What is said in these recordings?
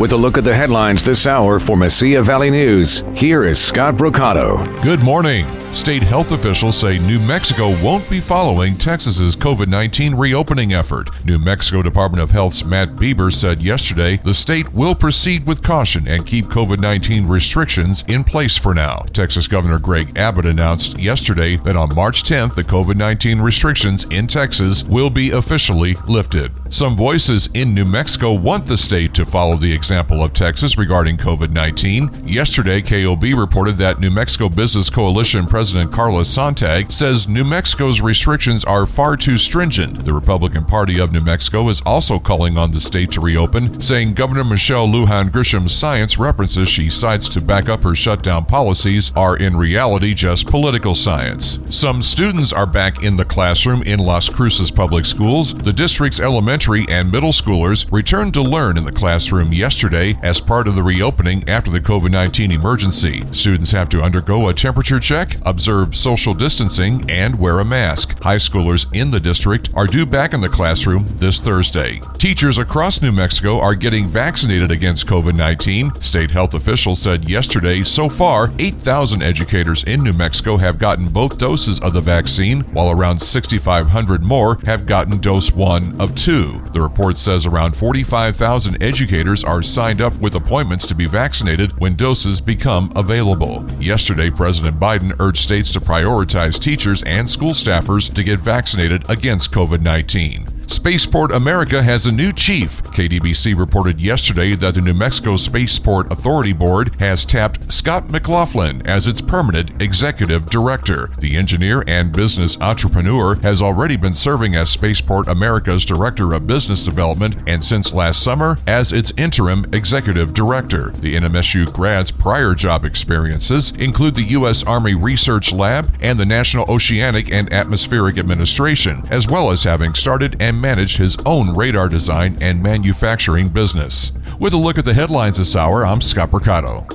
With a look at the headlines this hour for Mesilla Valley News, here is Scott Brocato. Good morning. State health officials say New Mexico won't be following Texas's COVID 19 reopening effort. New Mexico Department of Health's Matt Bieber said yesterday the state will proceed with caution and keep COVID 19 restrictions in place for now. Texas Governor Greg Abbott announced yesterday that on March 10th, the COVID 19 restrictions in Texas will be officially lifted. Some voices in New Mexico want the state to follow the example of Texas regarding COVID 19. Yesterday, KOB reported that New Mexico Business Coalition President Carla Sonntag says New Mexico's restrictions are far too stringent. The Republican Party of New Mexico is also calling on the state to reopen, saying Governor Michelle Lujan Grisham's science references she cites to back up her shutdown policies are in reality just political science. Some students are back in the classroom in Las Cruces Public Schools. The district's elementary and middle schoolers returned to learn in the classroom yesterday as part of the reopening after the COVID 19 emergency. Students have to undergo a temperature check, observe social distancing, and wear a mask. High schoolers in the district are due back in the classroom this Thursday. Teachers across New Mexico are getting vaccinated against COVID 19. State health officials said yesterday so far, 8,000 educators in New Mexico have gotten both doses of the vaccine, while around 6,500 more have gotten dose one of two. The report says around 45,000 educators are signed up with appointments to be vaccinated when doses become available. Yesterday, President Biden urged states to prioritize teachers and school staffers to get vaccinated against COVID 19. Spaceport America has a new chief. KDBC reported yesterday that the New Mexico Spaceport Authority Board has tapped Scott McLaughlin as its permanent executive director. The engineer and business entrepreneur has already been serving as Spaceport America's director of business development and since last summer as its interim executive director. The NMSU grad's prior job experiences include the U.S. Army Research Lab and the National Oceanic and Atmospheric Administration, as well as having started and managed his own radar design and manufacturing business. With a look at the headlines this hour, I'm Scott Mercado.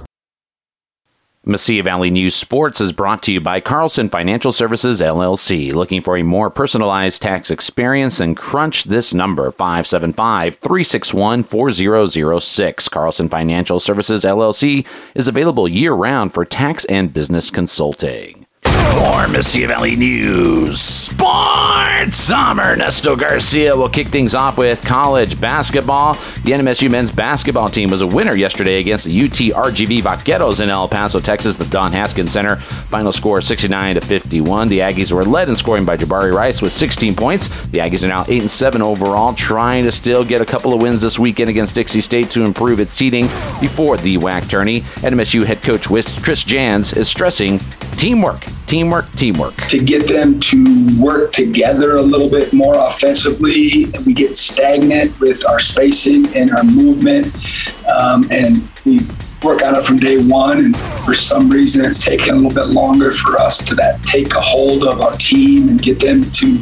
Mesilla Valley News Sports is brought to you by Carlson Financial Services LLC. Looking for a more personalized tax experience? Then crunch this number 575 361 4006. Carlson Financial Services LLC is available year round for tax and business consulting. Mesilla Valley News Sports. I'm Ernesto Garcia. We'll kick things off with college basketball. The NMSU men's basketball team was a winner yesterday against the UT RGV Vaqueros in El Paso, Texas, the Don Haskins Center. Final score 69 to 51. The Aggies were led in scoring by Jabari Rice with 16 points. The Aggies are now 8 and 7 overall, trying to still get a couple of wins this weekend against Dixie State to improve its seeding before the WAC tourney. NMSU head coach Chris Jans is stressing teamwork teamwork, teamwork. To get them to work together a little bit more offensively, we get stagnant with our spacing and our movement, um, and we work on it from day one. And for some reason, it's taken a little bit longer for us to that take a hold of our team and get them to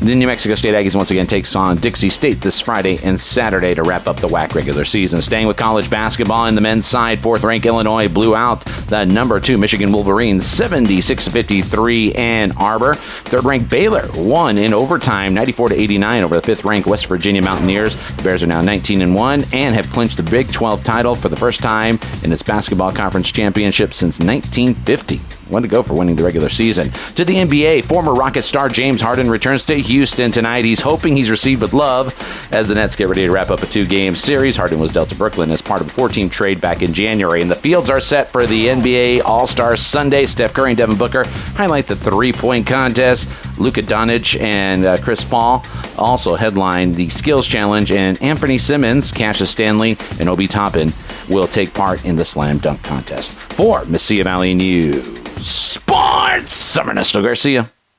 the New Mexico State Aggies once again takes on Dixie State this Friday and Saturday to wrap up the WAC regular season. Staying with college basketball in the men's side, fourth ranked Illinois blew out the number two Michigan Wolverines 76 53 Ann Arbor. Third ranked Baylor won in overtime 94 89 over the fifth ranked West Virginia Mountaineers. The Bears are now 19 and 1 and have clinched the Big 12 title for the first time in its basketball conference championship since 1950. One to go for winning the regular season. To the NBA, former Rocket star James Harden returns to Houston tonight. He's hoping he's received with love as the Nets get ready to wrap up a two game series. Harden was dealt to Brooklyn as part of a four team trade back in January. And the fields are set for the NBA All Star Sunday. Steph Curry and Devin Booker highlight the three point contest. Luka Doncic and uh, Chris Paul also headline the Skills Challenge. And Anfernee Simons, Cassius Stanley, and Obi Toppin will take part in the Slam Dunk Contest. For Mesilla Valley News Sports, I'm Garcia.